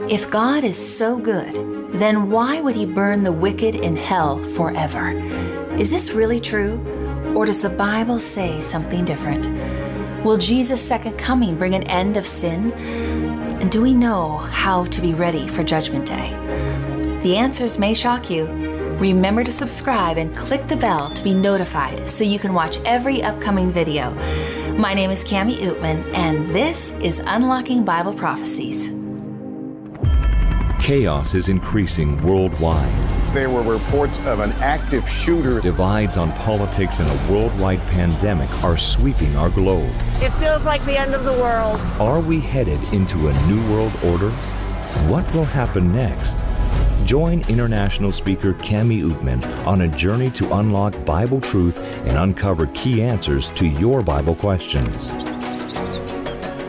If God is so good, then why would he burn the wicked in hell forever? Is this really true? Or does the Bible say something different? Will Jesus' second coming bring an end of sin? And do we know how to be ready for Judgment Day? The answers may shock you. Remember to subscribe and click the bell to be notified so you can watch every upcoming video. My name is Cami Oetman, and this is Unlocking Bible Prophecies. Chaos is increasing worldwide. There were reports of an active shooter. Divides on politics and a worldwide pandemic are sweeping our globe. It feels like the end of the world. Are we headed into a new world order? What will happen next? Join international speaker Cami Oetman on a journey to unlock Bible truth and uncover key answers to your Bible questions.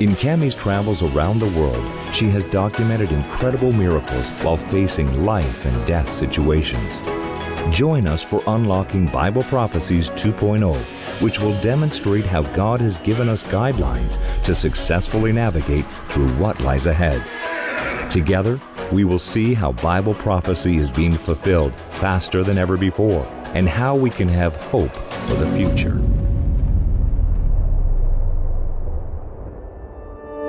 In Cami's travels around the world, she has documented incredible miracles while facing life and death situations. Join us for Unlocking Bible Prophecies 2.0, which will demonstrate how God has given us guidelines to successfully navigate through what lies ahead. Together, we will see how Bible prophecy is being fulfilled faster than ever before and how we can have hope for the future.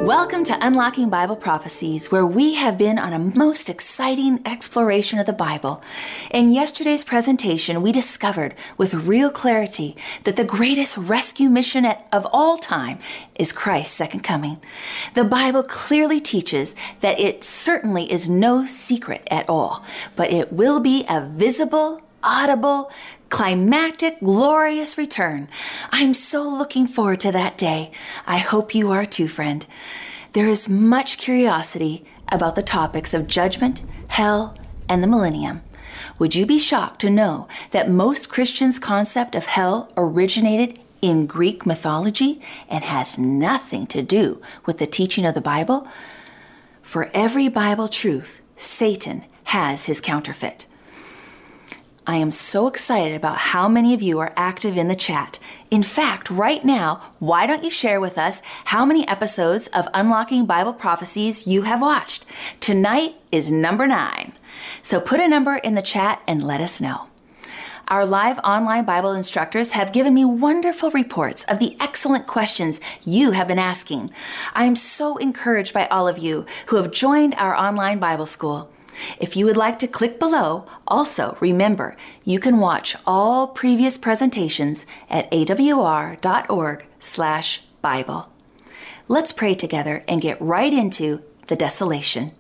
Welcome to Unlocking Bible Prophecies, where we have been on a most exciting exploration of the Bible. In yesterday's presentation, we discovered with real clarity that the greatest rescue mission of all time is Christ's second coming. The Bible clearly teaches that it certainly is no secret at all, but it will be a visible, audible, climactic, glorious return. I'm so looking forward to that day. I hope you are too, friend. There is much curiosity about the topics of judgment, hell, and the millennium. Would you be shocked to know that most Christians' concept of hell originated in Greek mythology and has nothing to do with the teaching of the Bible? For every Bible truth, Satan has his counterfeit. I am so excited about how many of you are active in the chat. In fact, right now, why don't you share with us how many episodes of Unlocking Bible Prophecies you have watched? Tonight is number nine. So put a number in the chat and let us know. Our live online Bible instructors have given me wonderful reports of the excellent questions you have been asking. I am so encouraged by all of you who have joined our online Bible school. If you would like to click below, also remember you can watch all previous presentations at awr.org/bible. Let's pray together and get right into the desolation.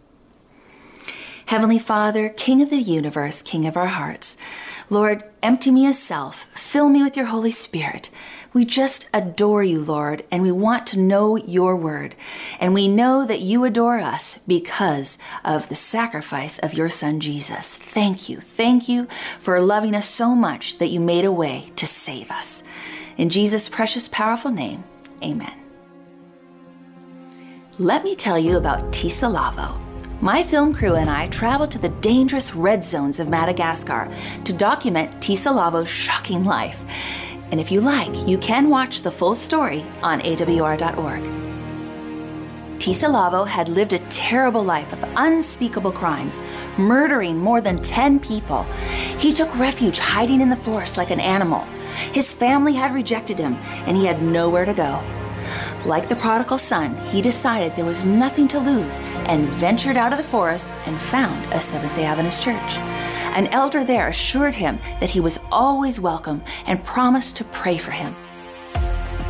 Heavenly Father, King of the universe, King of our hearts, Lord, empty me of self, fill me with your Holy Spirit. We just adore you, Lord, and we want to know your word. And we know that you adore us because of the sacrifice of your son Jesus. Thank you. Thank you for loving us so much that you made a way to save us. In Jesus' precious, powerful name, amen. Let me tell you about Tisalavo. My film crew and I traveled to the dangerous red zones of Madagascar to document Tisalavo's shocking life. And if you like, you can watch the full story on awr.org. Tisalavo had lived a terrible life of unspeakable crimes, murdering more than 10 people. He took refuge hiding in the forest like an animal. His family had rejected him, and he had nowhere to go. Like the prodigal son, he decided there was nothing to lose and ventured out of the forest and found a Seventh day Adventist church. An elder there assured him that he was always welcome and promised to pray for him.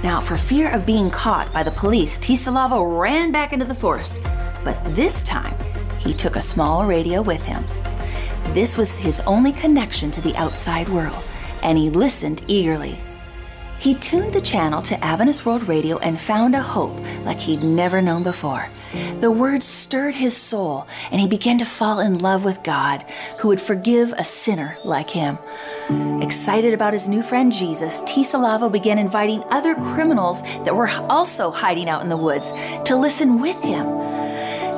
Now, for fear of being caught by the police, Tisalavo ran back into the forest, but this time he took a small radio with him. This was his only connection to the outside world, and he listened eagerly. He tuned the channel to Adventist World Radio and found a hope like he'd never known before. The words stirred his soul, and he began to fall in love with God, who would forgive a sinner like him. Excited about his new friend Jesus, Tisalavo began inviting other criminals that were also hiding out in the woods to listen with him.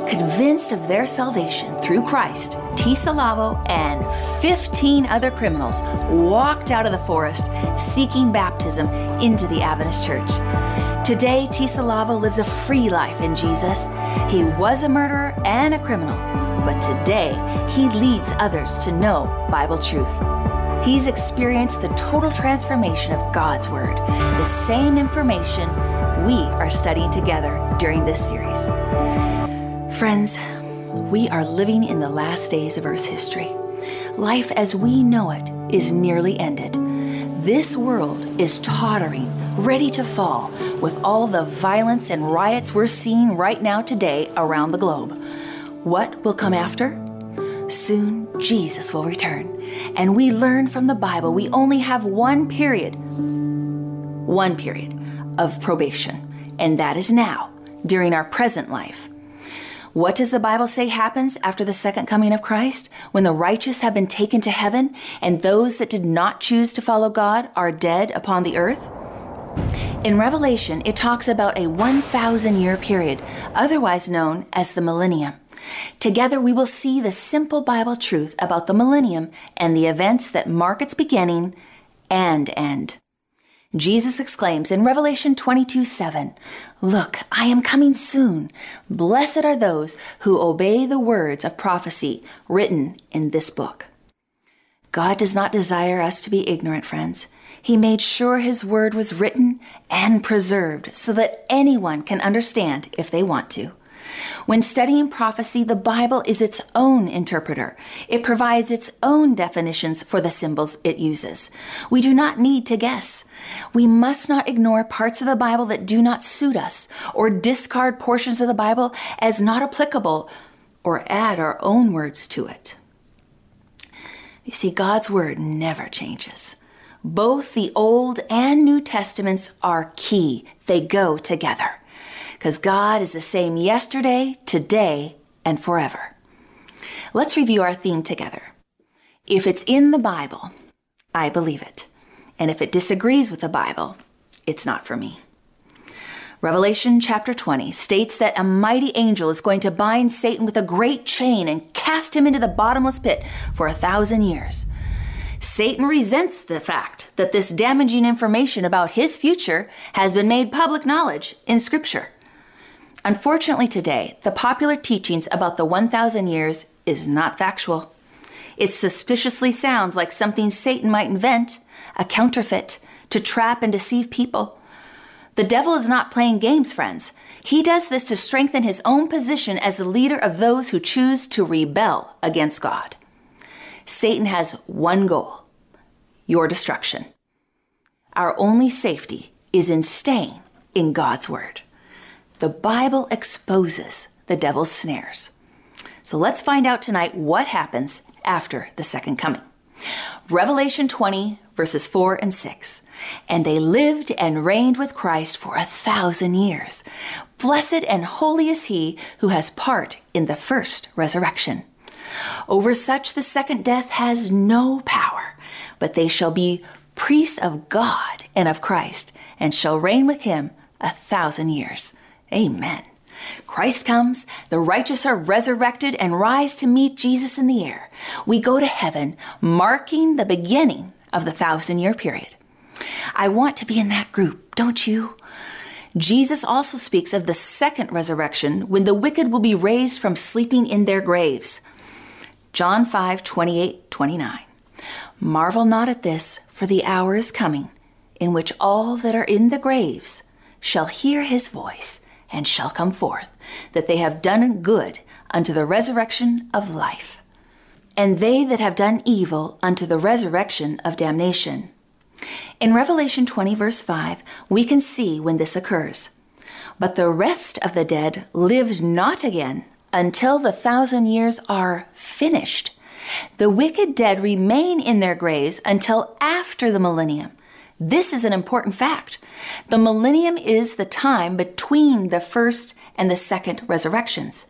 Convinced of their salvation through Christ, Tisalavo and 15 other criminals walked out of the forest seeking baptism into the Adventist Church. Today, Tisalavo lives a free life in Jesus. He was a murderer and a criminal, but today he leads others to know Bible truth. He's experienced the total transformation of God's Word, the same information we are studying together during this series. Friends, we are living in the last days of Earth's history. Life as we know it is nearly ended. This world is tottering, ready to fall, with all the violence and riots we're seeing right now today around the globe. What will come after? Soon, Jesus will return. And we learn from the Bible we only have one period, one period of probation, and that is now, during our present life. What does the Bible say happens after the second coming of Christ? When the righteous have been taken to heaven and those that did not choose to follow God are dead upon the earth? In Revelation, it talks about a 1,000 year period, otherwise known as the millennium. Together, we will see the simple Bible truth about the millennium and the events that mark its beginning and end. Jesus exclaims in Revelation 22 7, Look, I am coming soon. Blessed are those who obey the words of prophecy written in this book. God does not desire us to be ignorant, friends. He made sure His word was written and preserved so that anyone can understand if they want to. When studying prophecy, the Bible is its own interpreter. It provides its own definitions for the symbols it uses. We do not need to guess. We must not ignore parts of the Bible that do not suit us or discard portions of the Bible as not applicable or add our own words to it. You see, God's Word never changes. Both the Old and New Testaments are key, they go together because God is the same yesterday, today, and forever. Let's review our theme together. If it's in the Bible, I believe it. And if it disagrees with the Bible, it's not for me. Revelation chapter 20 states that a mighty angel is going to bind Satan with a great chain and cast him into the bottomless pit for a thousand years. Satan resents the fact that this damaging information about his future has been made public knowledge in Scripture. Unfortunately, today, the popular teachings about the 1,000 years is not factual. It suspiciously sounds like something Satan might invent, a counterfeit, to trap and deceive people. The devil is not playing games, friends. He does this to strengthen his own position as the leader of those who choose to rebel against God. Satan has one goal your destruction. Our only safety is in staying in God's Word. The Bible exposes the devil's snares. So let's find out tonight what happens after the second coming. Revelation 20, verses 4 and 6. And they lived and reigned with Christ for a thousand years. Blessed and holy is he who has part in the first resurrection. Over such the second death has no power, but they shall be priests of God and of Christ, and shall reign with him a thousand years. Amen. Christ comes, the righteous are resurrected and rise to meet Jesus in the air. We go to heaven, marking the beginning of the thousand year period. I want to be in that group, don't you? Jesus also speaks of the second resurrection when the wicked will be raised from sleeping in their graves. John 5 28 29. Marvel not at this, for the hour is coming in which all that are in the graves shall hear his voice and shall come forth, that they have done good unto the resurrection of life, and they that have done evil unto the resurrection of damnation. In Revelation 20, verse 5, we can see when this occurs. But the rest of the dead lived not again until the thousand years are finished. The wicked dead remain in their graves until after the millennium. This is an important fact. The millennium is the time between the first and the second resurrections.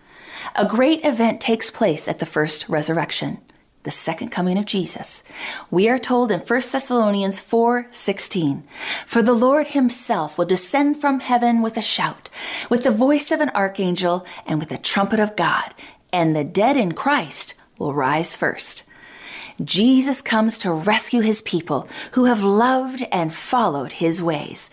A great event takes place at the first resurrection, the second coming of Jesus. We are told in 1 Thessalonians 4:16, "For the Lord himself will descend from heaven with a shout, with the voice of an archangel, and with the trumpet of God, and the dead in Christ will rise first." Jesus comes to rescue his people who have loved and followed his ways.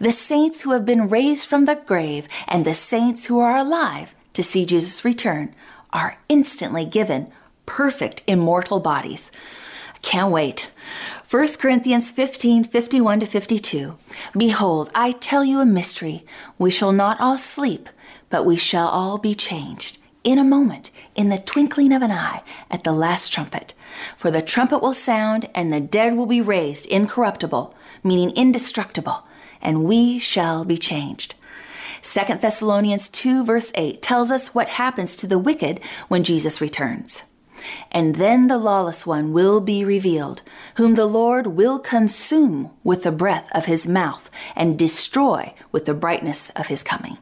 the saints who have been raised from the grave and the saints who are alive to see Jesus return are instantly given perfect immortal bodies. Can't wait. 1 Corinthians 15 51 to 52. Behold, I tell you a mystery. We shall not all sleep, but we shall all be changed in a moment, in the twinkling of an eye, at the last trumpet. For the trumpet will sound, and the dead will be raised incorruptible, meaning indestructible, and we shall be changed. 2 Thessalonians 2, verse 8 tells us what happens to the wicked when Jesus returns. And then the lawless one will be revealed, whom the Lord will consume with the breath of his mouth and destroy with the brightness of his coming.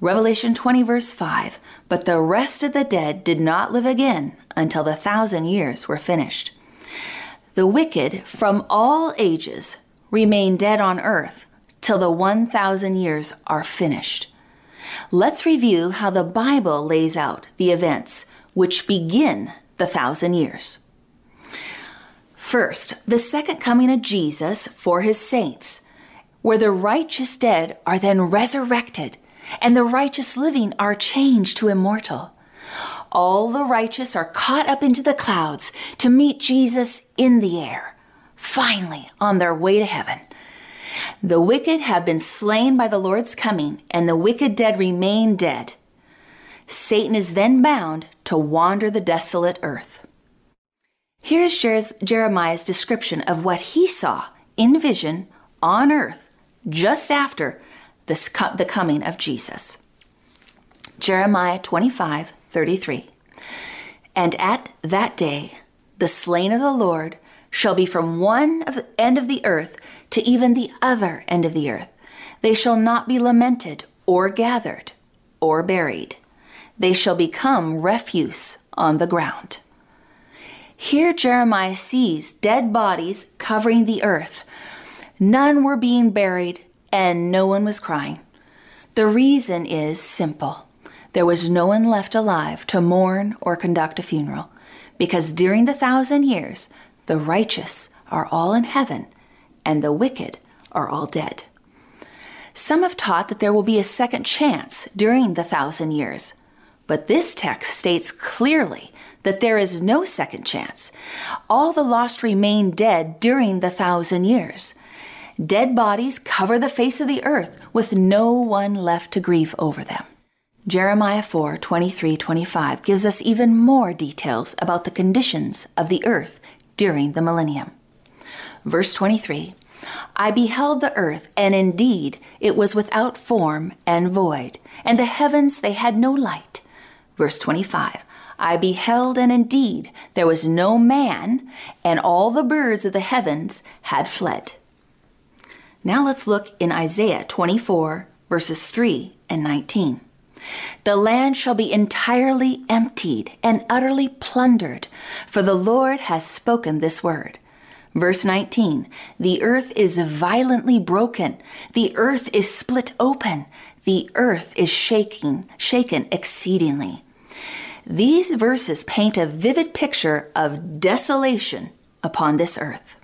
Revelation 20, verse 5 But the rest of the dead did not live again until the thousand years were finished. The wicked from all ages remain dead on earth till the 1,000 years are finished. Let's review how the Bible lays out the events which begin the thousand years. First, the second coming of Jesus for his saints, where the righteous dead are then resurrected and the righteous living are changed to immortal. All the righteous are caught up into the clouds to meet Jesus in the air, finally on their way to heaven. The wicked have been slain by the Lord's coming, and the wicked dead remain dead. Satan is then bound to wander the desolate earth. Here's Jeremiah's description of what he saw in vision on earth just after the coming of Jesus. Jeremiah 25 33. And at that day, the slain of the Lord shall be from one of the end of the earth to even the other end of the earth. They shall not be lamented or gathered or buried they shall become refuse on the ground. Here Jeremiah sees dead bodies covering the earth. None were being buried, and no one was crying. The reason is simple there was no one left alive to mourn or conduct a funeral, because during the thousand years, the righteous are all in heaven, and the wicked are all dead. Some have taught that there will be a second chance during the thousand years. But this text states clearly that there is no second chance. All the lost remain dead during the thousand years. Dead bodies cover the face of the earth with no one left to grieve over them. Jeremiah 4 23 25 gives us even more details about the conditions of the earth during the millennium. Verse 23 I beheld the earth, and indeed it was without form and void, and the heavens they had no light. Verse 25 I beheld, and indeed there was no man, and all the birds of the heavens had fled. Now let's look in Isaiah 24, verses 3 and 19. The land shall be entirely emptied and utterly plundered, for the Lord has spoken this word. Verse 19 The earth is violently broken, the earth is split open, the earth is shaking, shaken exceedingly. These verses paint a vivid picture of desolation upon this earth.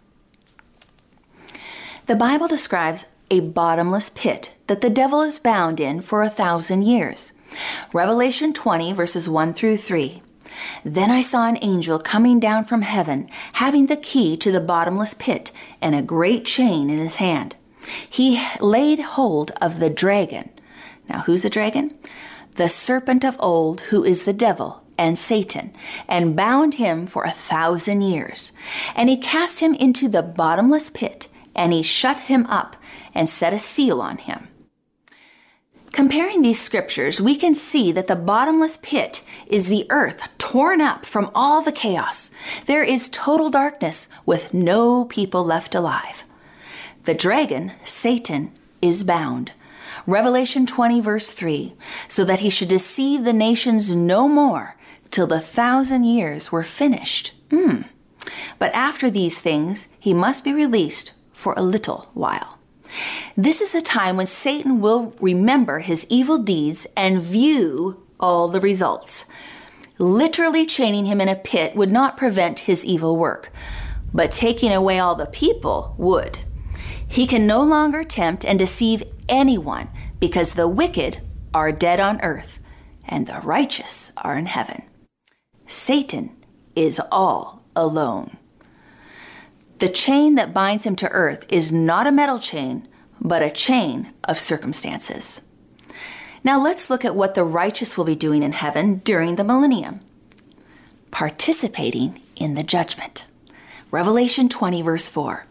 The Bible describes a bottomless pit that the devil is bound in for a thousand years. Revelation 20, verses 1 through 3. Then I saw an angel coming down from heaven, having the key to the bottomless pit and a great chain in his hand. He laid hold of the dragon. Now, who's the dragon? the serpent of old, who is the devil and Satan, and bound him for a thousand years. And he cast him into the bottomless pit, and he shut him up and set a seal on him. Comparing these scriptures, we can see that the bottomless pit is the earth torn up from all the chaos. There is total darkness with no people left alive. The dragon, Satan, is bound. Revelation 20, verse 3, so that he should deceive the nations no more till the thousand years were finished. Mm. But after these things, he must be released for a little while. This is a time when Satan will remember his evil deeds and view all the results. Literally chaining him in a pit would not prevent his evil work, but taking away all the people would. He can no longer tempt and deceive anyone because the wicked are dead on earth and the righteous are in heaven. Satan is all alone. The chain that binds him to earth is not a metal chain, but a chain of circumstances. Now let's look at what the righteous will be doing in heaven during the millennium participating in the judgment. Revelation 20, verse 4.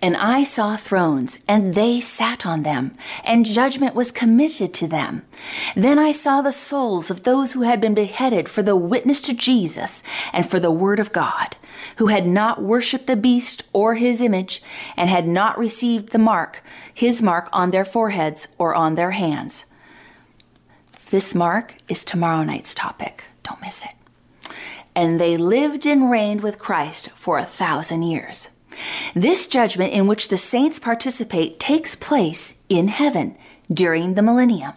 And I saw thrones, and they sat on them, and judgment was committed to them. Then I saw the souls of those who had been beheaded for the witness to Jesus and for the word of God, who had not worshipped the beast or his image, and had not received the mark, his mark on their foreheads or on their hands. This mark is tomorrow night's topic. Don't miss it. And they lived and reigned with Christ for a thousand years. This judgment in which the saints participate takes place in heaven during the millennium.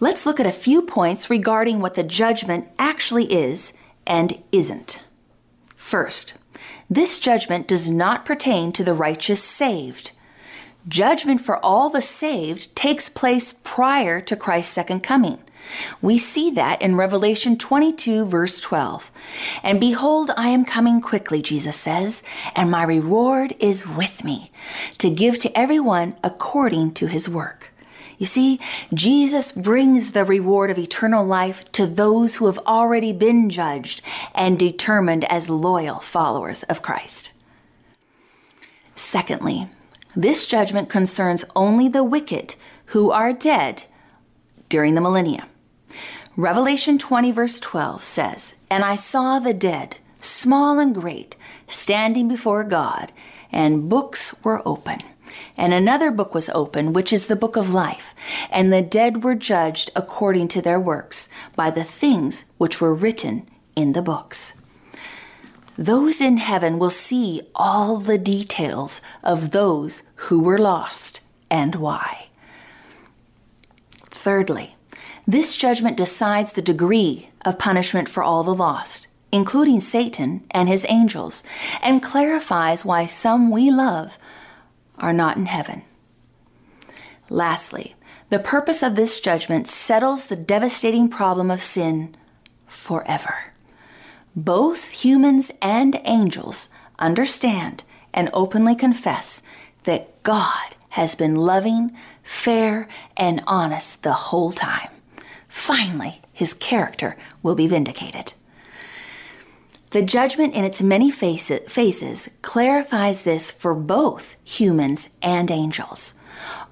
Let's look at a few points regarding what the judgment actually is and isn't. First, this judgment does not pertain to the righteous saved. Judgment for all the saved takes place prior to Christ's second coming. We see that in Revelation 22, verse 12. And behold, I am coming quickly, Jesus says, and my reward is with me, to give to everyone according to his work. You see, Jesus brings the reward of eternal life to those who have already been judged and determined as loyal followers of Christ. Secondly, this judgment concerns only the wicked who are dead during the millennium. Revelation 20, verse 12 says, And I saw the dead, small and great, standing before God, and books were open. And another book was open, which is the book of life. And the dead were judged according to their works by the things which were written in the books. Those in heaven will see all the details of those who were lost and why. Thirdly, this judgment decides the degree of punishment for all the lost, including Satan and his angels, and clarifies why some we love are not in heaven. Lastly, the purpose of this judgment settles the devastating problem of sin forever. Both humans and angels understand and openly confess that God has been loving, fair, and honest the whole time finally his character will be vindicated. The judgment in its many faces clarifies this for both humans and angels.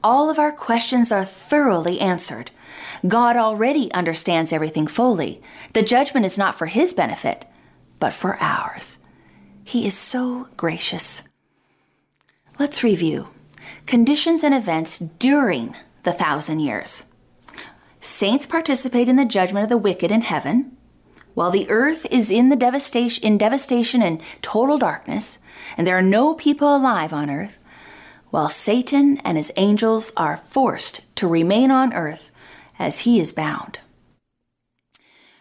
All of our questions are thoroughly answered. God already understands everything fully. The judgment is not for his benefit, but for ours. He is so gracious. Let's review conditions and events during the thousand years. Saints participate in the judgment of the wicked in heaven, while the earth is in the devastation in devastation and total darkness, and there are no people alive on earth, while Satan and his angels are forced to remain on earth as he is bound.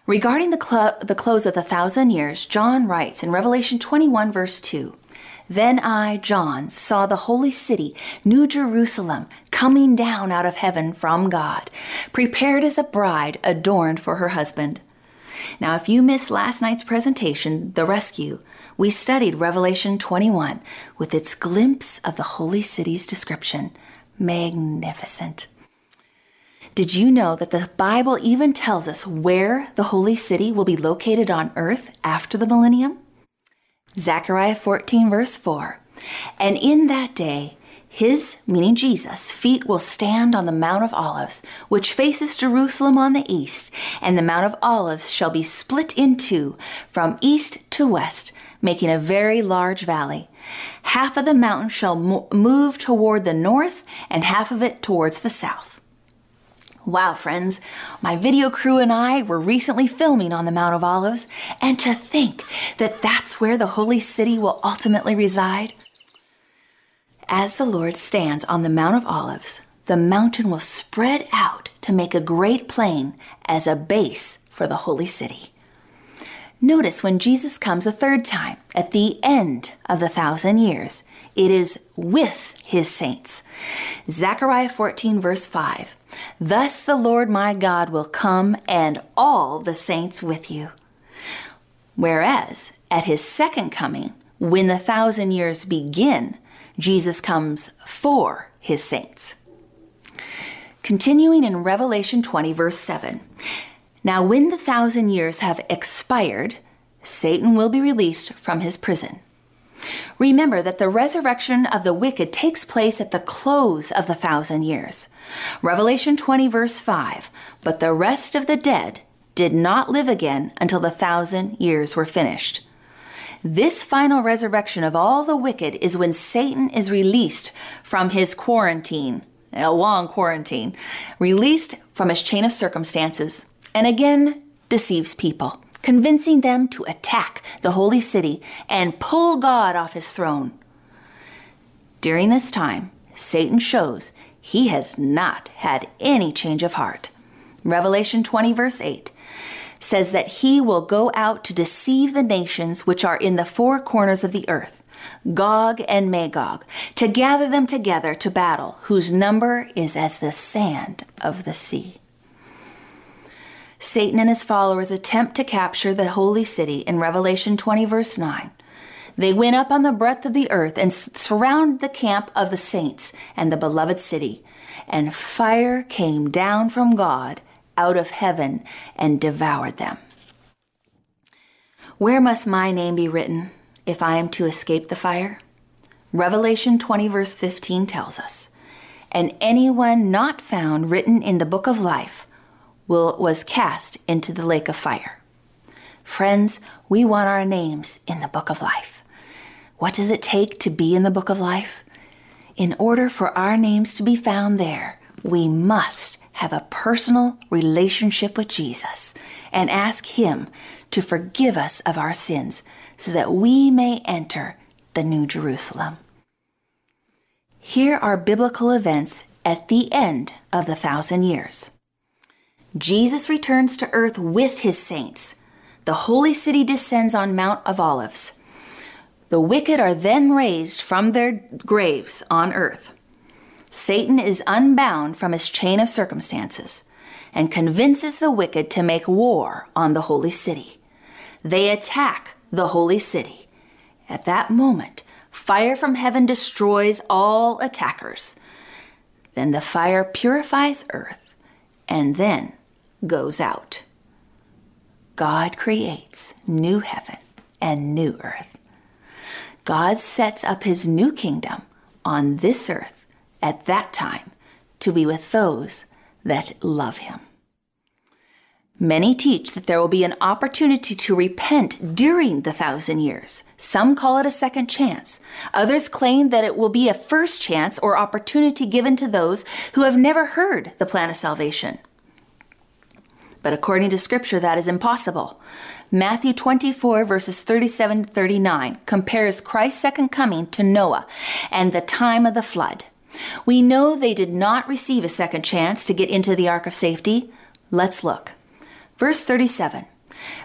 Regarding the, cl- the close of the thousand years, John writes in Revelation 21, verse 2 then I, John, saw the holy city, New Jerusalem, coming down out of heaven from God, prepared as a bride adorned for her husband. Now, if you missed last night's presentation, The Rescue, we studied Revelation 21 with its glimpse of the holy city's description. Magnificent. Did you know that the Bible even tells us where the holy city will be located on earth after the millennium? Zechariah 14, verse 4. And in that day, his, meaning Jesus, feet will stand on the Mount of Olives, which faces Jerusalem on the east, and the Mount of Olives shall be split in two from east to west, making a very large valley. Half of the mountain shall move toward the north, and half of it towards the south. Wow, friends, my video crew and I were recently filming on the Mount of Olives, and to think that that's where the holy city will ultimately reside. As the Lord stands on the Mount of Olives, the mountain will spread out to make a great plain as a base for the holy city. Notice when Jesus comes a third time, at the end of the thousand years, it is with his saints. Zechariah 14, verse 5 Thus the Lord my God will come and all the saints with you. Whereas at his second coming, when the thousand years begin, Jesus comes for his saints. Continuing in Revelation 20, verse 7 Now, when the thousand years have expired, Satan will be released from his prison. Remember that the resurrection of the wicked takes place at the close of the thousand years. Revelation 20, verse 5 But the rest of the dead did not live again until the thousand years were finished. This final resurrection of all the wicked is when Satan is released from his quarantine, a long quarantine, released from his chain of circumstances, and again deceives people, convincing them to attack the holy city and pull God off his throne. During this time, Satan shows he has not had any change of heart. Revelation 20, verse 8 says that he will go out to deceive the nations which are in the four corners of the earth, Gog and Magog, to gather them together to battle, whose number is as the sand of the sea. Satan and his followers attempt to capture the holy city in Revelation 20, verse 9. They went up on the breadth of the earth and surrounded the camp of the saints and the beloved city, and fire came down from God out of heaven and devoured them. Where must my name be written if I am to escape the fire? Revelation 20, verse 15 tells us, And anyone not found written in the book of life will, was cast into the lake of fire. Friends, we want our names in the book of life. What does it take to be in the book of life? In order for our names to be found there, we must have a personal relationship with Jesus and ask Him to forgive us of our sins so that we may enter the New Jerusalem. Here are biblical events at the end of the thousand years. Jesus returns to earth with his saints. The holy city descends on Mount of Olives. The wicked are then raised from their graves on earth. Satan is unbound from his chain of circumstances and convinces the wicked to make war on the holy city. They attack the holy city. At that moment, fire from heaven destroys all attackers. Then the fire purifies earth and then goes out. God creates new heaven and new earth. God sets up his new kingdom on this earth at that time to be with those that love him. Many teach that there will be an opportunity to repent during the thousand years. Some call it a second chance. Others claim that it will be a first chance or opportunity given to those who have never heard the plan of salvation. But according to Scripture, that is impossible. Matthew 24, verses 37 to 39, compares Christ's second coming to Noah and the time of the flood. We know they did not receive a second chance to get into the ark of safety. Let's look. Verse 37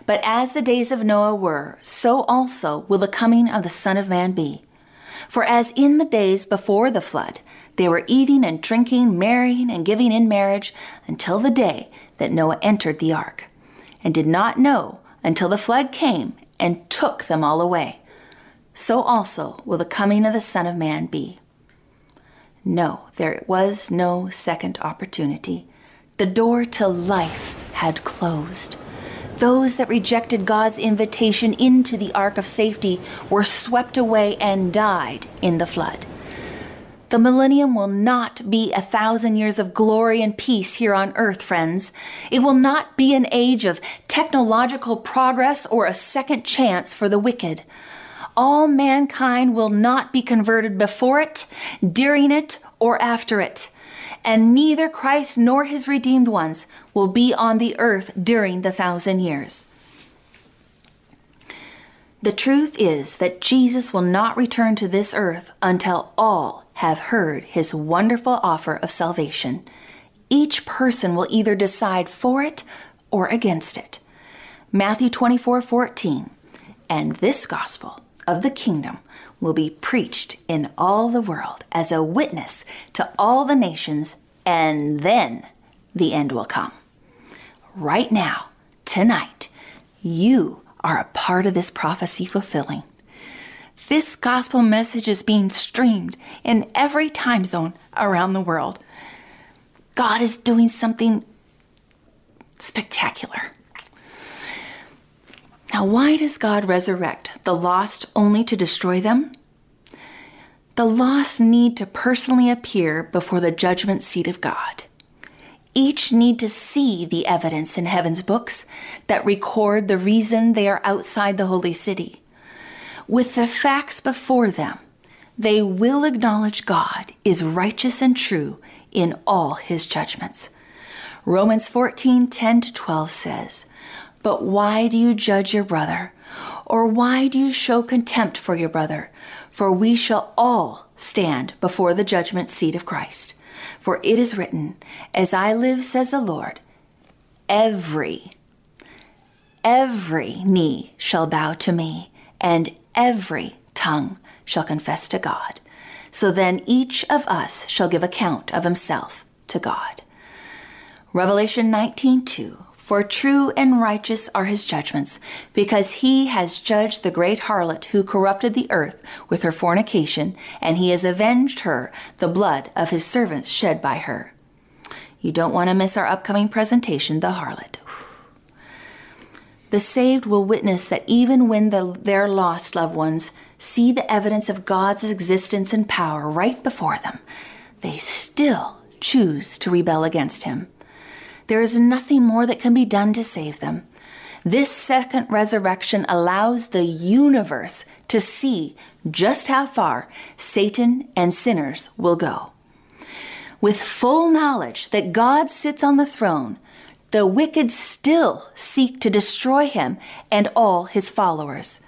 But as the days of Noah were, so also will the coming of the Son of Man be. For as in the days before the flood, they were eating and drinking, marrying and giving in marriage until the day that Noah entered the ark, and did not know until the flood came and took them all away. So also will the coming of the Son of Man be. No, there was no second opportunity. The door to life had closed. Those that rejected God's invitation into the ark of safety were swept away and died in the flood. The millennium will not be a thousand years of glory and peace here on earth, friends. It will not be an age of technological progress or a second chance for the wicked all mankind will not be converted before it, during it, or after it. And neither Christ nor his redeemed ones will be on the earth during the thousand years. The truth is that Jesus will not return to this earth until all have heard his wonderful offer of salvation. Each person will either decide for it or against it. Matthew 24 14. And this gospel of the kingdom will be preached in all the world as a witness to all the nations, and then the end will come. Right now, tonight, you are a part of this prophecy fulfilling. This gospel message is being streamed in every time zone around the world. God is doing something spectacular. Now, why does God resurrect the lost only to destroy them? The lost need to personally appear before the judgment seat of God. Each need to see the evidence in heaven's books that record the reason they are outside the holy city. With the facts before them, they will acknowledge God is righteous and true in all his judgments. Romans 14 10 to 12 says, But why do you judge your brother? Or why do you show contempt for your brother? For we shall all stand before the judgment seat of Christ. For it is written, As I live, says the Lord, every, every knee shall bow to me, and every tongue shall confess to God. So then each of us shall give account of himself to God. Revelation 19:2 For true and righteous are his judgments, because he has judged the great harlot who corrupted the earth with her fornication, and he has avenged her the blood of his servants shed by her. You don't want to miss our upcoming presentation, The Harlot. The saved will witness that even when the, their lost loved ones see the evidence of God's existence and power right before them, they still choose to rebel against him. There is nothing more that can be done to save them. This second resurrection allows the universe to see just how far Satan and sinners will go. With full knowledge that God sits on the throne, the wicked still seek to destroy him and all his followers.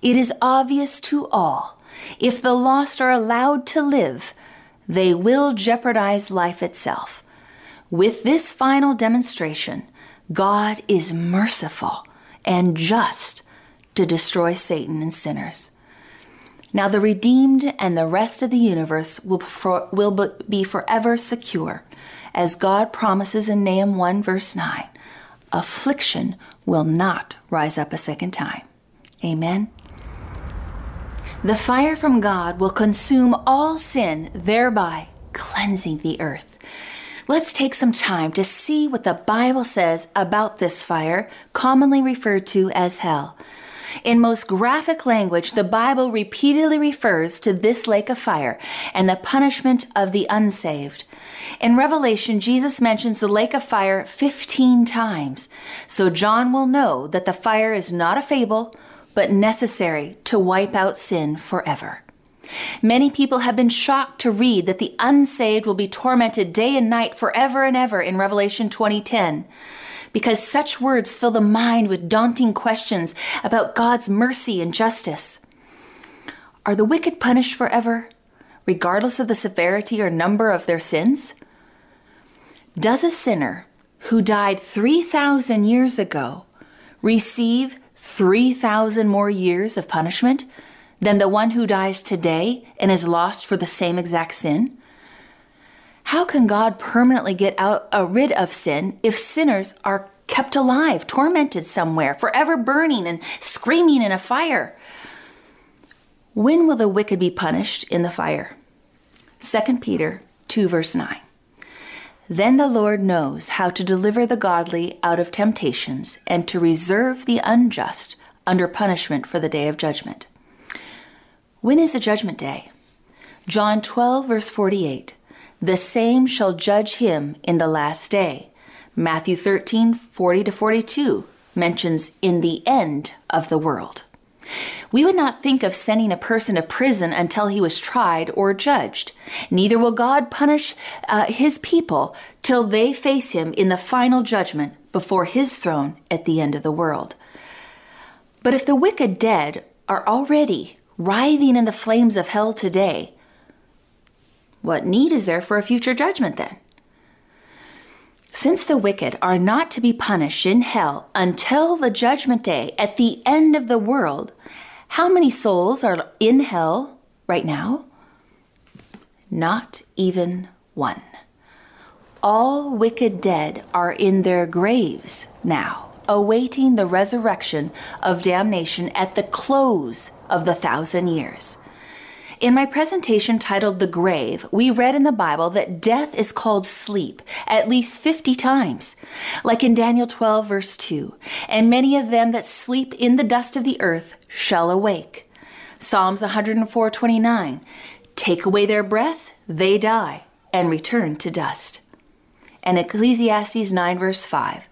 It is obvious to all if the lost are allowed to live, they will jeopardize life itself. With this final demonstration, God is merciful and just to destroy Satan and sinners. Now, the redeemed and the rest of the universe will, for, will be forever secure, as God promises in Nahum 1, verse 9 affliction will not rise up a second time. Amen. The fire from God will consume all sin, thereby cleansing the earth. Let's take some time to see what the Bible says about this fire, commonly referred to as hell. In most graphic language, the Bible repeatedly refers to this lake of fire and the punishment of the unsaved. In Revelation, Jesus mentions the lake of fire 15 times, so John will know that the fire is not a fable, but necessary to wipe out sin forever. Many people have been shocked to read that the unsaved will be tormented day and night forever and ever in Revelation 2010 because such words fill the mind with daunting questions about God's mercy and justice. Are the wicked punished forever, regardless of the severity or number of their sins? Does a sinner who died 3,000 years ago receive 3,000 more years of punishment than the one who dies today and is lost for the same exact sin? How can God permanently get out, uh, rid of sin if sinners are kept alive, tormented somewhere, forever burning and screaming in a fire? When will the wicked be punished in the fire? 2 Peter 2, verse 9. Then the Lord knows how to deliver the godly out of temptations and to reserve the unjust under punishment for the day of judgment. When is the judgment day? John 12, verse 48. The same shall judge him in the last day. Matthew 13, 40 to 42 mentions in the end of the world. We would not think of sending a person to prison until he was tried or judged. Neither will God punish uh, his people till they face him in the final judgment before his throne at the end of the world. But if the wicked dead are already writhing in the flames of hell today, what need is there for a future judgment then? Since the wicked are not to be punished in hell until the judgment day at the end of the world, how many souls are in hell right now? Not even one. All wicked dead are in their graves now, awaiting the resurrection of damnation at the close of the thousand years. In my presentation titled The Grave, we read in the Bible that death is called sleep at least 50 times, like in Daniel 12, verse 2. And many of them that sleep in the dust of the earth shall awake. Psalms 104, 29. Take away their breath, they die, and return to dust. And Ecclesiastes 9, verse 5.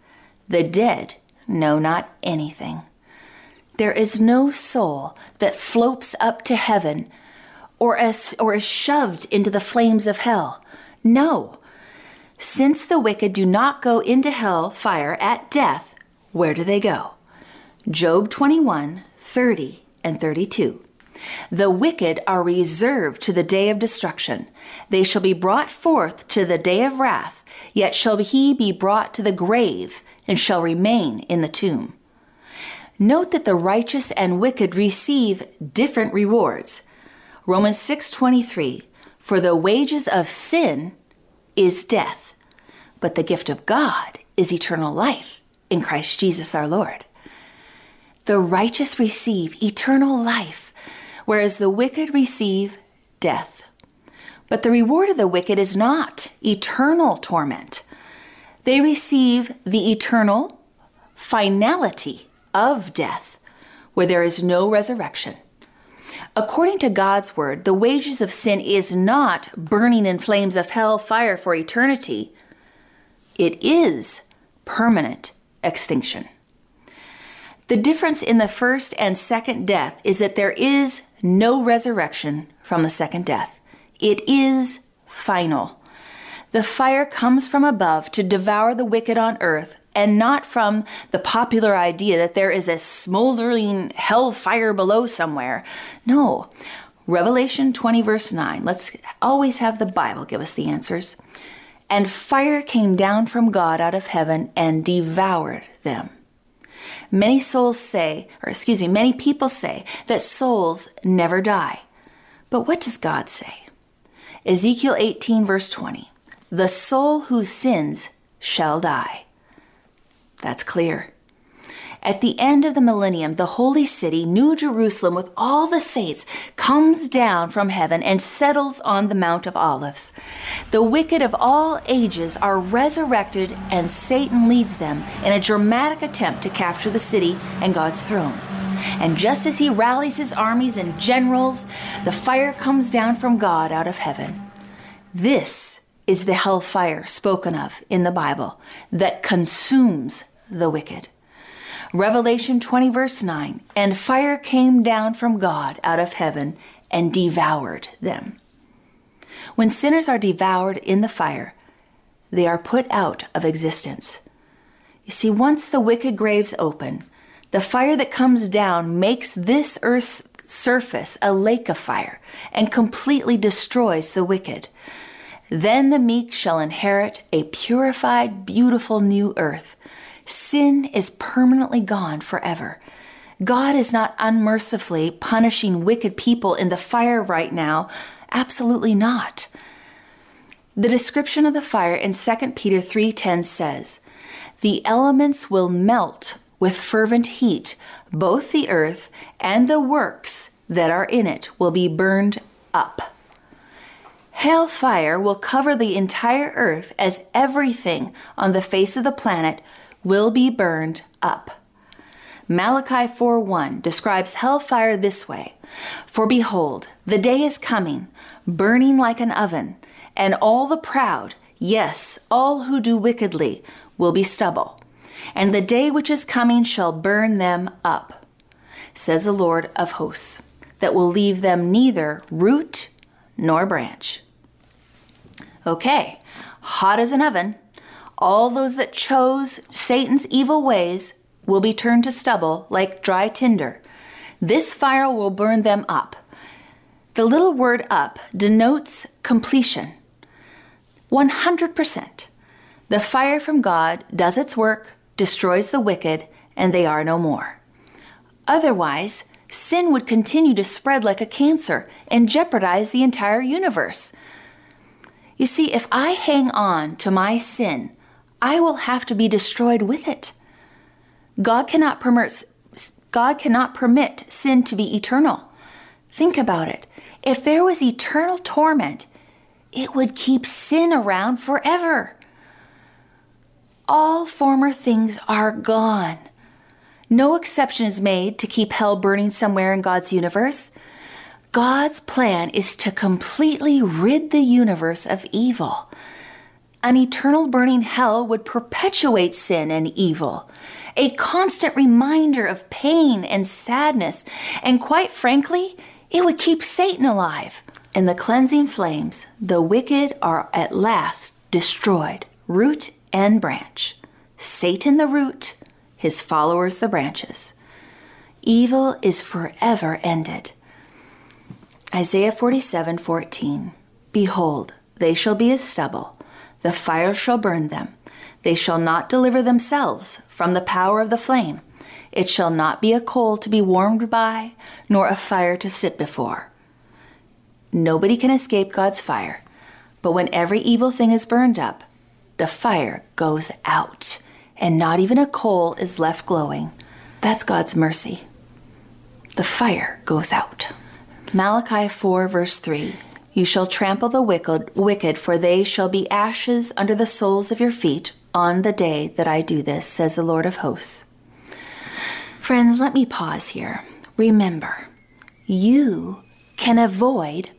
The dead know not anything. There is no soul that floats up to heaven or as or is shoved into the flames of hell. No. Since the wicked do not go into hell fire at death, where do they go? Job 21, 30 and 32. The wicked are reserved to the day of destruction. They shall be brought forth to the day of wrath, yet shall he be brought to the grave and shall remain in the tomb. Note that the righteous and wicked receive different rewards. Romans 6:23 For the wages of sin is death, but the gift of God is eternal life in Christ Jesus our Lord. The righteous receive eternal life, whereas the wicked receive death. But the reward of the wicked is not eternal torment. They receive the eternal finality of death, where there is no resurrection According to God's word, the wages of sin is not burning in flames of hell fire for eternity. It is permanent extinction. The difference in the first and second death is that there is no resurrection from the second death. It is final. The fire comes from above to devour the wicked on earth and not from the popular idea that there is a smoldering hellfire below somewhere. No. Revelation 20, verse 9. Let's always have the Bible give us the answers. And fire came down from God out of heaven and devoured them. Many souls say, or excuse me, many people say that souls never die. But what does God say? Ezekiel 18, verse 20. The soul who sins shall die. That's clear. At the end of the millennium, the holy city, New Jerusalem, with all the saints, comes down from heaven and settles on the Mount of Olives. The wicked of all ages are resurrected, and Satan leads them in a dramatic attempt to capture the city and God's throne. And just as he rallies his armies and generals, the fire comes down from God out of heaven. This is the hellfire spoken of in the Bible that consumes the wicked. Revelation 20, verse 9 And fire came down from God out of heaven and devoured them. When sinners are devoured in the fire, they are put out of existence. You see, once the wicked graves open, the fire that comes down makes this earth's surface a lake of fire and completely destroys the wicked. Then the meek shall inherit a purified, beautiful new earth sin is permanently gone forever. God is not unmercifully punishing wicked people in the fire right now. Absolutely not. The description of the fire in 2 Peter 3:10 says, "The elements will melt with fervent heat; both the earth and the works that are in it will be burned up." Hail fire will cover the entire earth as everything on the face of the planet will be burned up. Malachi 4:1 describes hellfire this way: For behold, the day is coming, burning like an oven, and all the proud, yes, all who do wickedly, will be stubble. And the day which is coming shall burn them up, says the Lord of hosts, that will leave them neither root nor branch. Okay, hot as an oven, all those that chose Satan's evil ways will be turned to stubble like dry tinder. This fire will burn them up. The little word up denotes completion. 100%. The fire from God does its work, destroys the wicked, and they are no more. Otherwise, sin would continue to spread like a cancer and jeopardize the entire universe. You see, if I hang on to my sin, I will have to be destroyed with it. God cannot permit, God cannot permit sin to be eternal. Think about it. If there was eternal torment, it would keep sin around forever. All former things are gone. No exception is made to keep hell burning somewhere in God's universe. God's plan is to completely rid the universe of evil. An eternal burning hell would perpetuate sin and evil, a constant reminder of pain and sadness, and quite frankly, it would keep Satan alive. In the cleansing flames, the wicked are at last destroyed, root and branch. Satan the root, his followers the branches. Evil is forever ended. Isaiah 47 14. Behold, they shall be as stubble, the fire shall burn them. They shall not deliver themselves from the power of the flame. It shall not be a coal to be warmed by, nor a fire to sit before. Nobody can escape God's fire, but when every evil thing is burned up, the fire goes out and not even a coal is left glowing. That's God's mercy. The fire goes out. Malachi 4, verse 3 You shall trample the wicked, wicked, for they shall be ashes under the soles of your feet on the day that I do this, says the Lord of hosts. Friends, let me pause here. Remember, you can avoid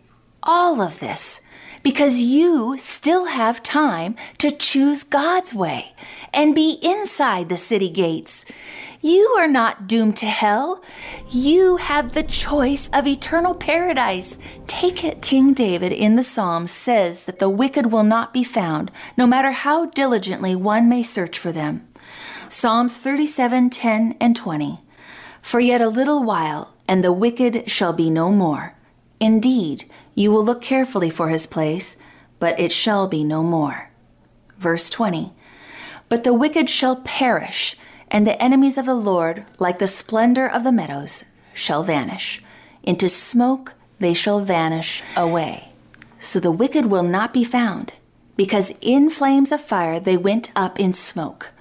all of this because you still have time to choose God's way and be inside the city gates. You are not doomed to hell. You have the choice of eternal paradise. Take it. King David in the Psalms says that the wicked will not be found, no matter how diligently one may search for them. Psalms 37 10 and 20. For yet a little while, and the wicked shall be no more. Indeed, you will look carefully for his place, but it shall be no more. Verse 20 But the wicked shall perish, and the enemies of the Lord, like the splendor of the meadows, shall vanish. Into smoke they shall vanish away. So the wicked will not be found, because in flames of fire they went up in smoke.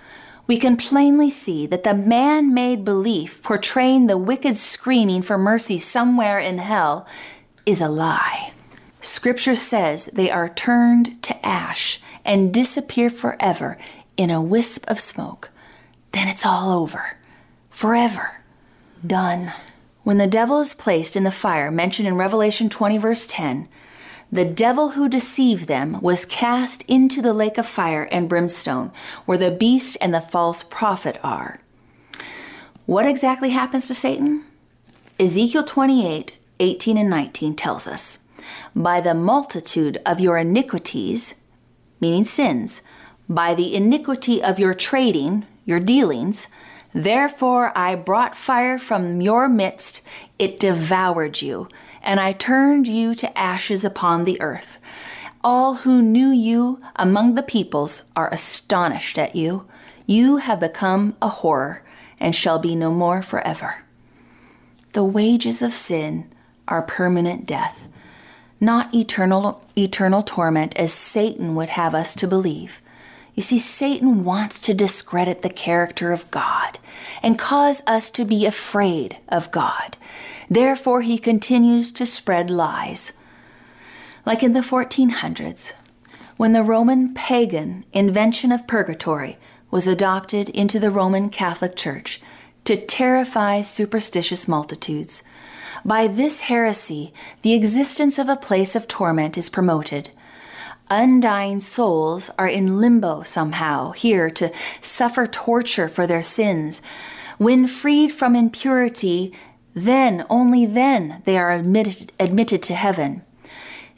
We can plainly see that the man made belief portraying the wicked screaming for mercy somewhere in hell is a lie. Scripture says they are turned to ash and disappear forever in a wisp of smoke. Then it's all over. Forever. Done. When the devil is placed in the fire mentioned in Revelation 20, verse 10, the devil who deceived them was cast into the lake of fire and brimstone, where the beast and the false prophet are. What exactly happens to Satan? Ezekiel 28 18 and 19 tells us, By the multitude of your iniquities, meaning sins, by the iniquity of your trading, your dealings, therefore I brought fire from your midst, it devoured you, and I turned you to ashes upon the earth. All who knew you among the peoples are astonished at you. You have become a horror and shall be no more forever. The wages of sin are permanent death, not eternal, eternal torment as Satan would have us to believe. You see, Satan wants to discredit the character of God and cause us to be afraid of God. Therefore, he continues to spread lies. Like in the 1400s, when the Roman pagan invention of purgatory was adopted into the Roman Catholic Church to terrify superstitious multitudes, by this heresy, the existence of a place of torment is promoted. Undying souls are in limbo somehow, here to suffer torture for their sins. When freed from impurity, then, only then, they are admitted, admitted to heaven.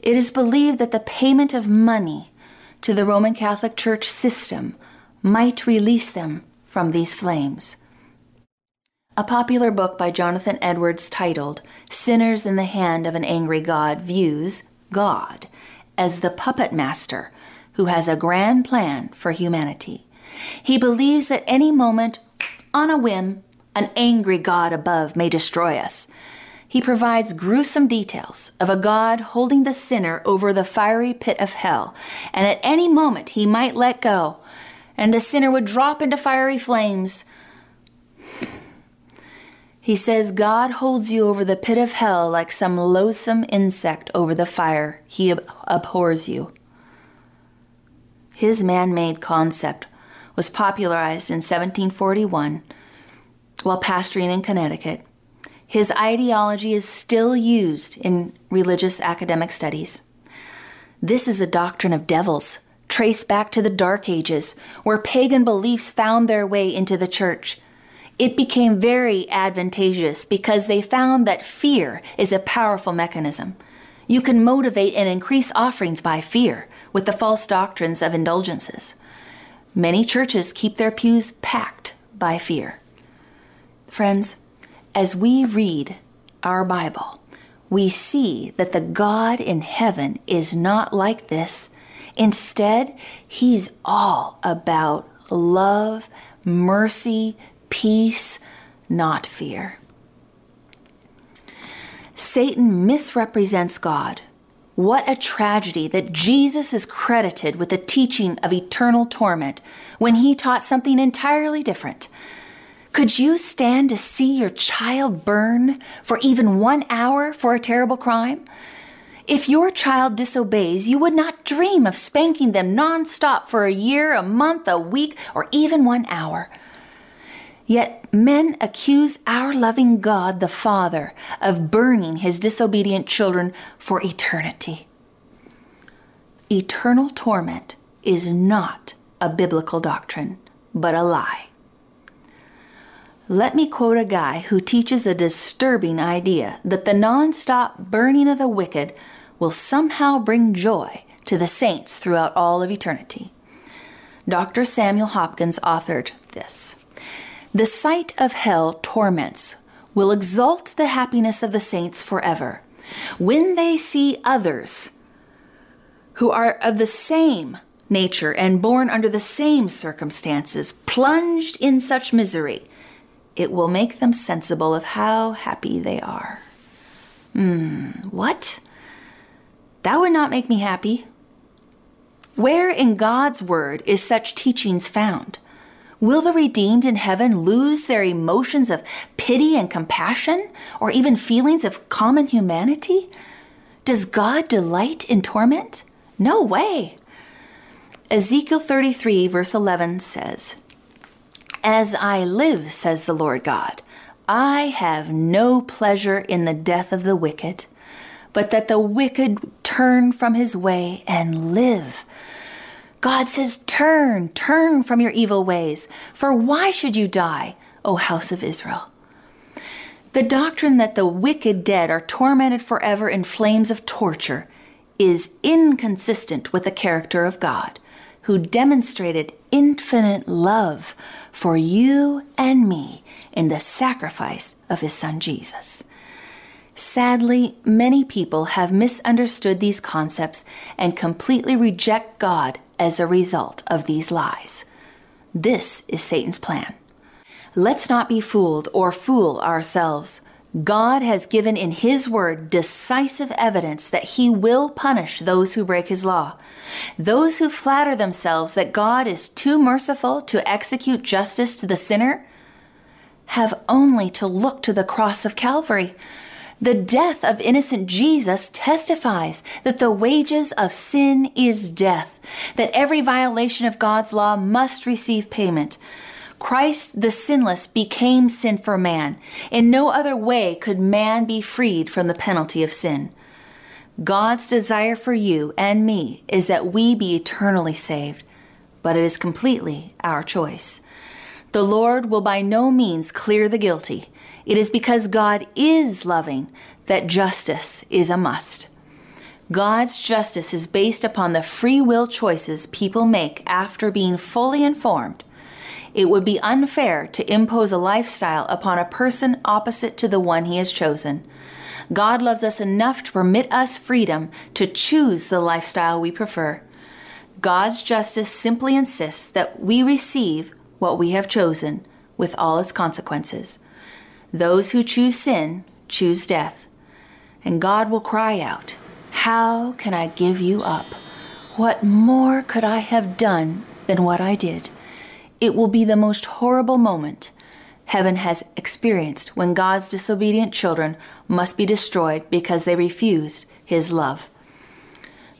It is believed that the payment of money to the Roman Catholic Church system might release them from these flames. A popular book by Jonathan Edwards titled Sinners in the Hand of an Angry God views God as the puppet master who has a grand plan for humanity. He believes that any moment, on a whim, an angry God above may destroy us. He provides gruesome details of a God holding the sinner over the fiery pit of hell, and at any moment he might let go, and the sinner would drop into fiery flames. He says God holds you over the pit of hell like some loathsome insect over the fire. He ab- abhors you. His man made concept was popularized in 1741 while pastoring in Connecticut his ideology is still used in religious academic studies. This is a doctrine of devils, traced back to the Dark Ages, where pagan beliefs found their way into the church. It became very advantageous because they found that fear is a powerful mechanism. You can motivate and increase offerings by fear with the false doctrines of indulgences. Many churches keep their pews packed by fear. Friends, as we read our Bible, we see that the God in heaven is not like this. Instead, He's all about love, mercy, peace, not fear. Satan misrepresents God. What a tragedy that Jesus is credited with the teaching of eternal torment when he taught something entirely different. Could you stand to see your child burn for even one hour for a terrible crime? If your child disobeys, you would not dream of spanking them nonstop for a year, a month, a week, or even one hour. Yet men accuse our loving God the Father of burning his disobedient children for eternity. Eternal torment is not a biblical doctrine, but a lie. Let me quote a guy who teaches a disturbing idea that the non-stop burning of the wicked will somehow bring joy to the saints throughout all of eternity. Dr. Samuel Hopkins authored this. The sight of hell torments will exalt the happiness of the saints forever. When they see others who are of the same nature and born under the same circumstances plunged in such misery, it will make them sensible of how happy they are. Hmm, what? That would not make me happy. Where in God's Word is such teachings found? Will the redeemed in heaven lose their emotions of pity and compassion, or even feelings of common humanity? Does God delight in torment? No way. Ezekiel 33, verse 11 says, as I live, says the Lord God, I have no pleasure in the death of the wicked, but that the wicked turn from his way and live. God says, Turn, turn from your evil ways, for why should you die, O house of Israel? The doctrine that the wicked dead are tormented forever in flames of torture is inconsistent with the character of God, who demonstrated infinite love for you and me in the sacrifice of his son Jesus. Sadly, many people have misunderstood these concepts and completely reject God as a result of these lies. This is Satan's plan. Let's not be fooled or fool ourselves. God has given in His Word decisive evidence that He will punish those who break His law. Those who flatter themselves that God is too merciful to execute justice to the sinner have only to look to the cross of Calvary. The death of innocent Jesus testifies that the wages of sin is death, that every violation of God's law must receive payment. Christ the sinless became sin for man. In no other way could man be freed from the penalty of sin. God's desire for you and me is that we be eternally saved, but it is completely our choice. The Lord will by no means clear the guilty. It is because God is loving that justice is a must. God's justice is based upon the free will choices people make after being fully informed it would be unfair to impose a lifestyle upon a person opposite to the one he has chosen. God loves us enough to permit us freedom to choose the lifestyle we prefer. God's justice simply insists that we receive what we have chosen with all its consequences. Those who choose sin choose death. And God will cry out, How can I give you up? What more could I have done than what I did? It will be the most horrible moment heaven has experienced when God's disobedient children must be destroyed because they refused his love.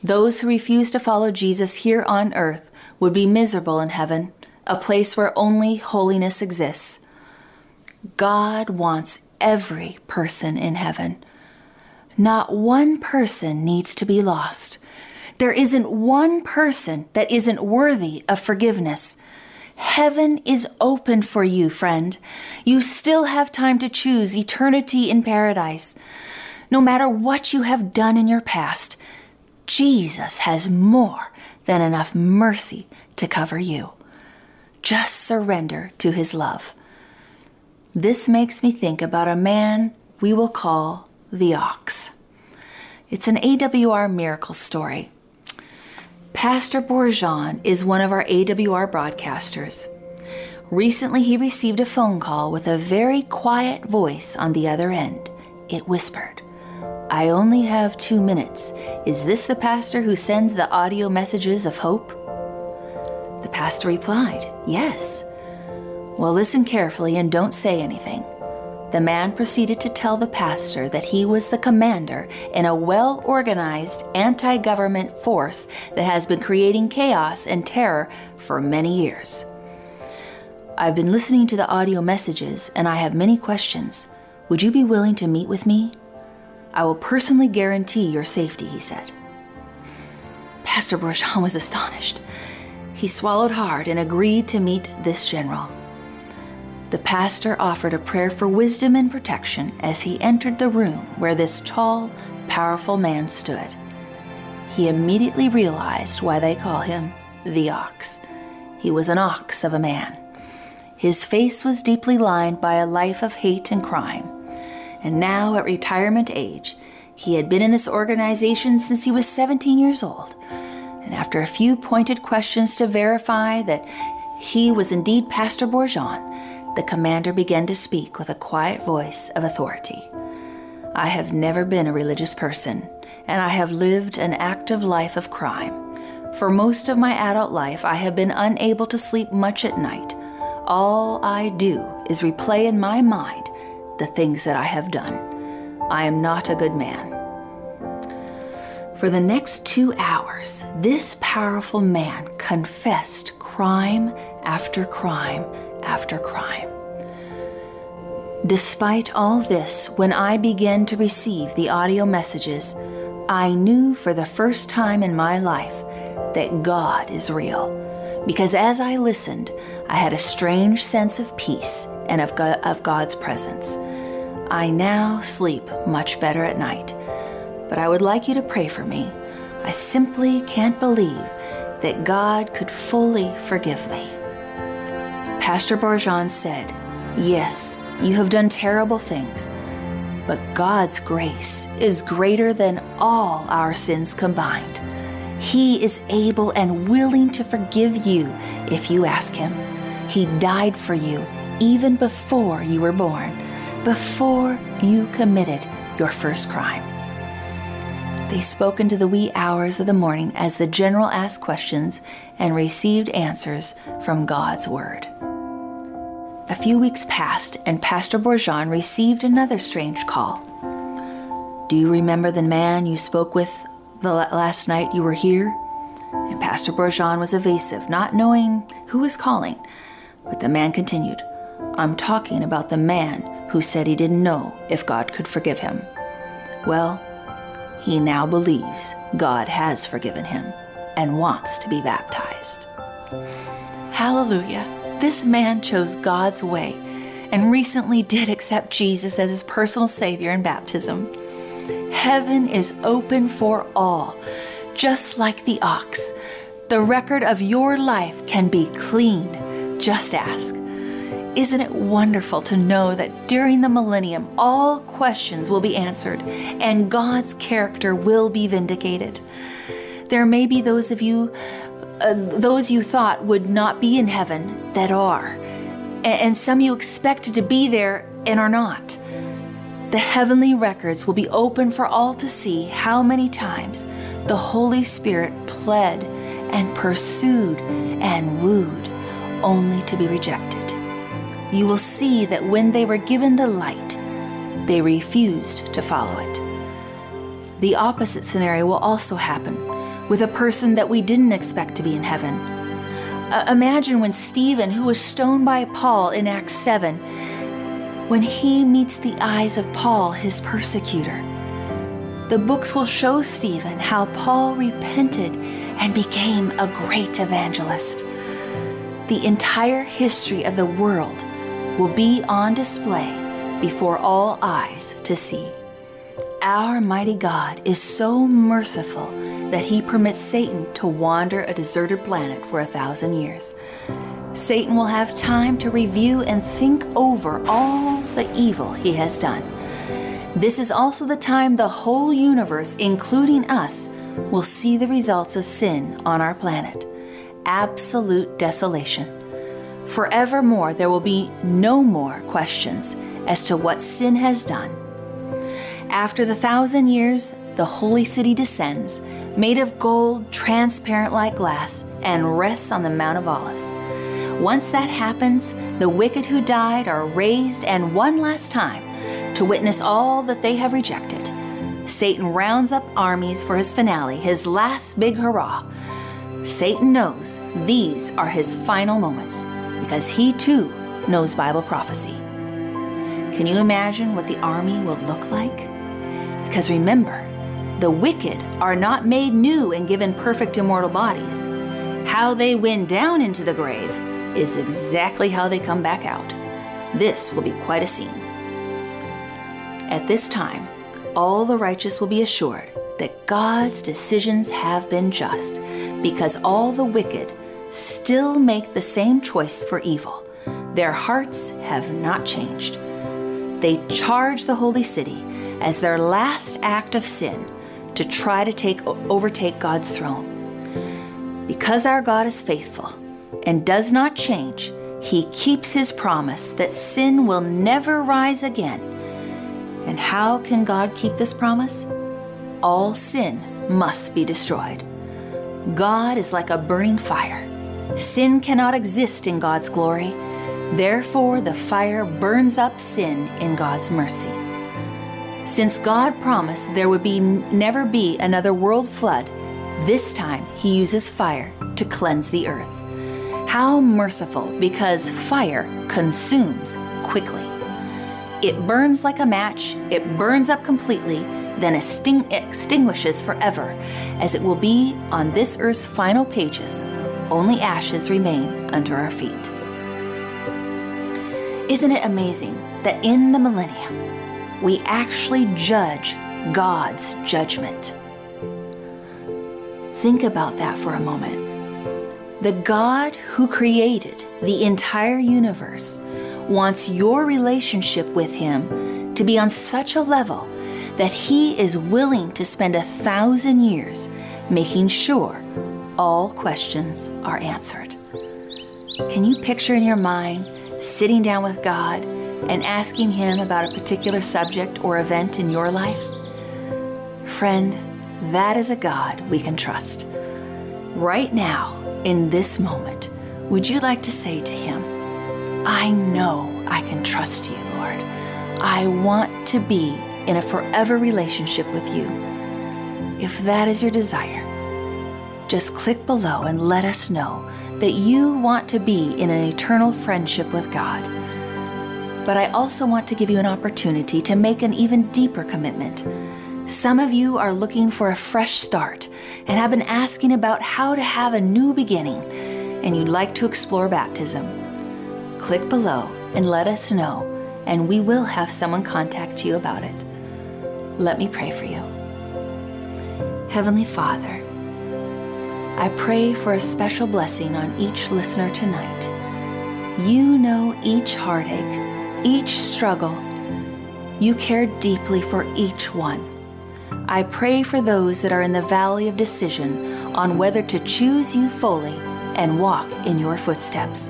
Those who refuse to follow Jesus here on earth would be miserable in heaven, a place where only holiness exists. God wants every person in heaven. Not one person needs to be lost. There isn't one person that isn't worthy of forgiveness. Heaven is open for you, friend. You still have time to choose eternity in paradise. No matter what you have done in your past, Jesus has more than enough mercy to cover you. Just surrender to his love. This makes me think about a man we will call the ox. It's an AWR miracle story. Pastor Bourgeon is one of our AWR broadcasters. Recently, he received a phone call with a very quiet voice on the other end. It whispered, I only have two minutes. Is this the pastor who sends the audio messages of hope? Pastor replied, Yes. Well, listen carefully and don't say anything. The man proceeded to tell the pastor that he was the commander in a well organized anti government force that has been creating chaos and terror for many years. I've been listening to the audio messages and I have many questions. Would you be willing to meet with me? I will personally guarantee your safety, he said. Pastor Bourgeon was astonished. He swallowed hard and agreed to meet this general. The pastor offered a prayer for wisdom and protection as he entered the room where this tall, powerful man stood. He immediately realized why they call him the ox. He was an ox of a man. His face was deeply lined by a life of hate and crime and now at retirement age, he had been in this organization since he was 17 years old. And after a few pointed questions to verify that he was indeed Pastor Bourgeon, the commander began to speak with a quiet voice of authority. I have never been a religious person, and I have lived an active life of crime. For most of my adult life, I have been unable to sleep much at night. All I do is replay in my mind the things that I have done. I am not a good man. For the next two hours, this powerful man confessed crime after crime after crime. Despite all this, when I began to receive the audio messages, I knew for the first time in my life that God is real. Because as I listened, I had a strange sense of peace and of, of God's presence. I now sleep much better at night, but I would like you to pray for me. I simply can't believe that God could fully forgive me. Pastor Bourgeon said, Yes, you have done terrible things, but God's grace is greater than all our sins combined. He is able and willing to forgive you if you ask Him. He died for you even before you were born, before you committed your first crime. They spoke into the wee hours of the morning as the general asked questions and received answers from God's Word. A few weeks passed, and Pastor Bourgeon received another strange call. Do you remember the man you spoke with the last night you were here? And Pastor Bourgeon was evasive, not knowing who was calling. But the man continued, I'm talking about the man who said he didn't know if God could forgive him. Well, he now believes God has forgiven him and wants to be baptized. Hallelujah! This man chose God's way and recently did accept Jesus as his personal Savior in baptism. Heaven is open for all, just like the ox. The record of your life can be cleaned. Just ask. Isn't it wonderful to know that during the millennium, all questions will be answered and God's character will be vindicated? There may be those of you uh, those you thought would not be in heaven that are, and some you expected to be there and are not. The heavenly records will be open for all to see how many times the Holy Spirit pled and pursued and wooed, only to be rejected. You will see that when they were given the light, they refused to follow it. The opposite scenario will also happen with a person that we didn't expect to be in heaven. Uh, imagine when Stephen, who was stoned by Paul in Acts 7, when he meets the eyes of Paul, his persecutor. The books will show Stephen how Paul repented and became a great evangelist. The entire history of the world will be on display before all eyes to see. Our mighty God is so merciful that he permits Satan to wander a deserted planet for a thousand years. Satan will have time to review and think over all the evil he has done. This is also the time the whole universe, including us, will see the results of sin on our planet absolute desolation. Forevermore, there will be no more questions as to what sin has done. After the thousand years, the holy city descends, made of gold, transparent like glass, and rests on the Mount of Olives. Once that happens, the wicked who died are raised and one last time to witness all that they have rejected. Satan rounds up armies for his finale, his last big hurrah. Satan knows these are his final moments because he too knows Bible prophecy. Can you imagine what the army will look like? Because remember, the wicked are not made new and given perfect immortal bodies. How they went down into the grave is exactly how they come back out. This will be quite a scene. At this time, all the righteous will be assured that God's decisions have been just because all the wicked still make the same choice for evil. Their hearts have not changed. They charge the holy city as their last act of sin to try to take overtake God's throne. Because our God is faithful and does not change, he keeps his promise that sin will never rise again. And how can God keep this promise? All sin must be destroyed. God is like a burning fire. Sin cannot exist in God's glory. Therefore, the fire burns up sin in God's mercy. Since God promised there would be never be another world flood, this time he uses fire to cleanse the earth. How merciful because fire consumes quickly. It burns like a match, it burns up completely, then extinguishes forever, as it will be on this earth's final pages. Only ashes remain under our feet. Isn't it amazing that in the millennium, we actually judge God's judgment? Think about that for a moment. The God who created the entire universe wants your relationship with Him to be on such a level that He is willing to spend a thousand years making sure all questions are answered. Can you picture in your mind sitting down with God and asking Him about a particular subject or event in your life? Friend, that is a God we can trust. Right now, in this moment, would you like to say to Him, I know I can trust you, Lord. I want to be in a forever relationship with you. If that is your desire, just click below and let us know that you want to be in an eternal friendship with God. But I also want to give you an opportunity to make an even deeper commitment. Some of you are looking for a fresh start and have been asking about how to have a new beginning, and you'd like to explore baptism. Click below and let us know, and we will have someone contact you about it. Let me pray for you. Heavenly Father, I pray for a special blessing on each listener tonight. You know each heartache, each struggle. You care deeply for each one. I pray for those that are in the valley of decision on whether to choose you fully and walk in your footsteps.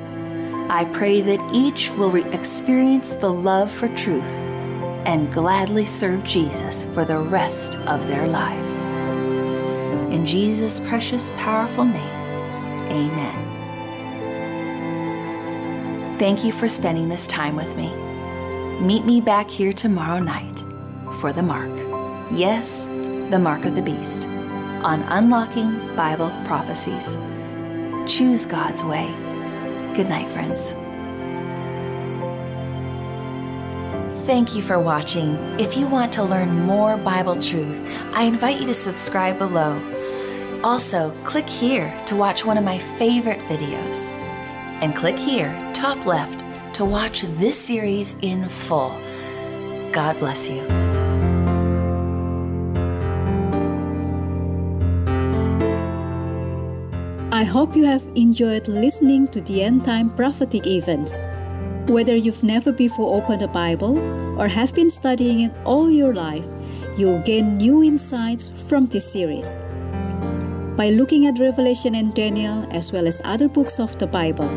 I pray that each will re- experience the love for truth and gladly serve Jesus for the rest of their lives. In Jesus' precious, powerful name, amen. Thank you for spending this time with me. Meet me back here tomorrow night for the mark. Yes, the mark of the beast on Unlocking Bible Prophecies. Choose God's way. Good night, friends. Thank you for watching. If you want to learn more Bible truth, I invite you to subscribe below. Also, click here to watch one of my favorite videos. And click here, top left, to watch this series in full. God bless you. I hope you have enjoyed listening to the end time prophetic events. Whether you've never before opened a Bible or have been studying it all your life, you'll gain new insights from this series. By looking at Revelation and Daniel, as well as other books of the Bible,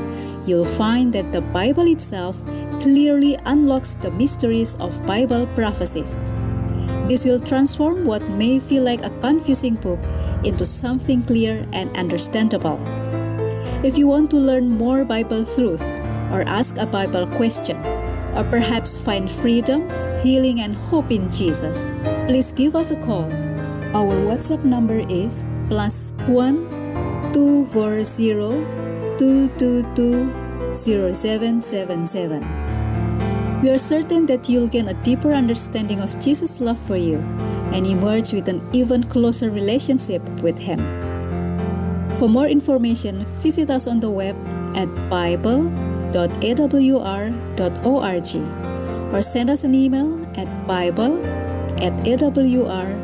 you'll find that the Bible itself clearly unlocks the mysteries of Bible prophecies. This will transform what may feel like a confusing book into something clear and understandable. If you want to learn more Bible truth or ask a Bible question, or perhaps find freedom, healing, and hope in Jesus, please give us a call. Our WhatsApp number is plus one two four zero two two two zero seven seven seven. We are certain that you'll gain a deeper understanding of Jesus' love for you and emerge with an even closer relationship with Him. For more information, visit us on the web at bible.awr.org or send us an email at bible at awr.org.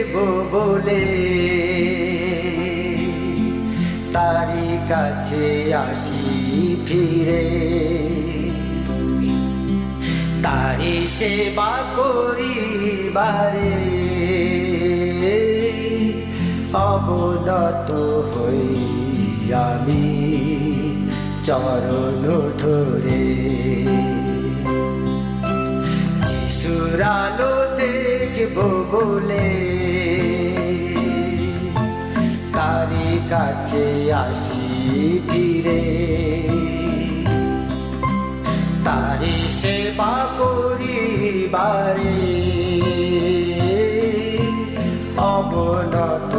দেখব বলে। তারি কাছে আসি ফিরে। তারি সেবা করিবারে অবনত হই আমি চরণ ধরে। আলো দেখব বলে কাছে আসি ফিরে। তারি সেবা করিবারে অবনত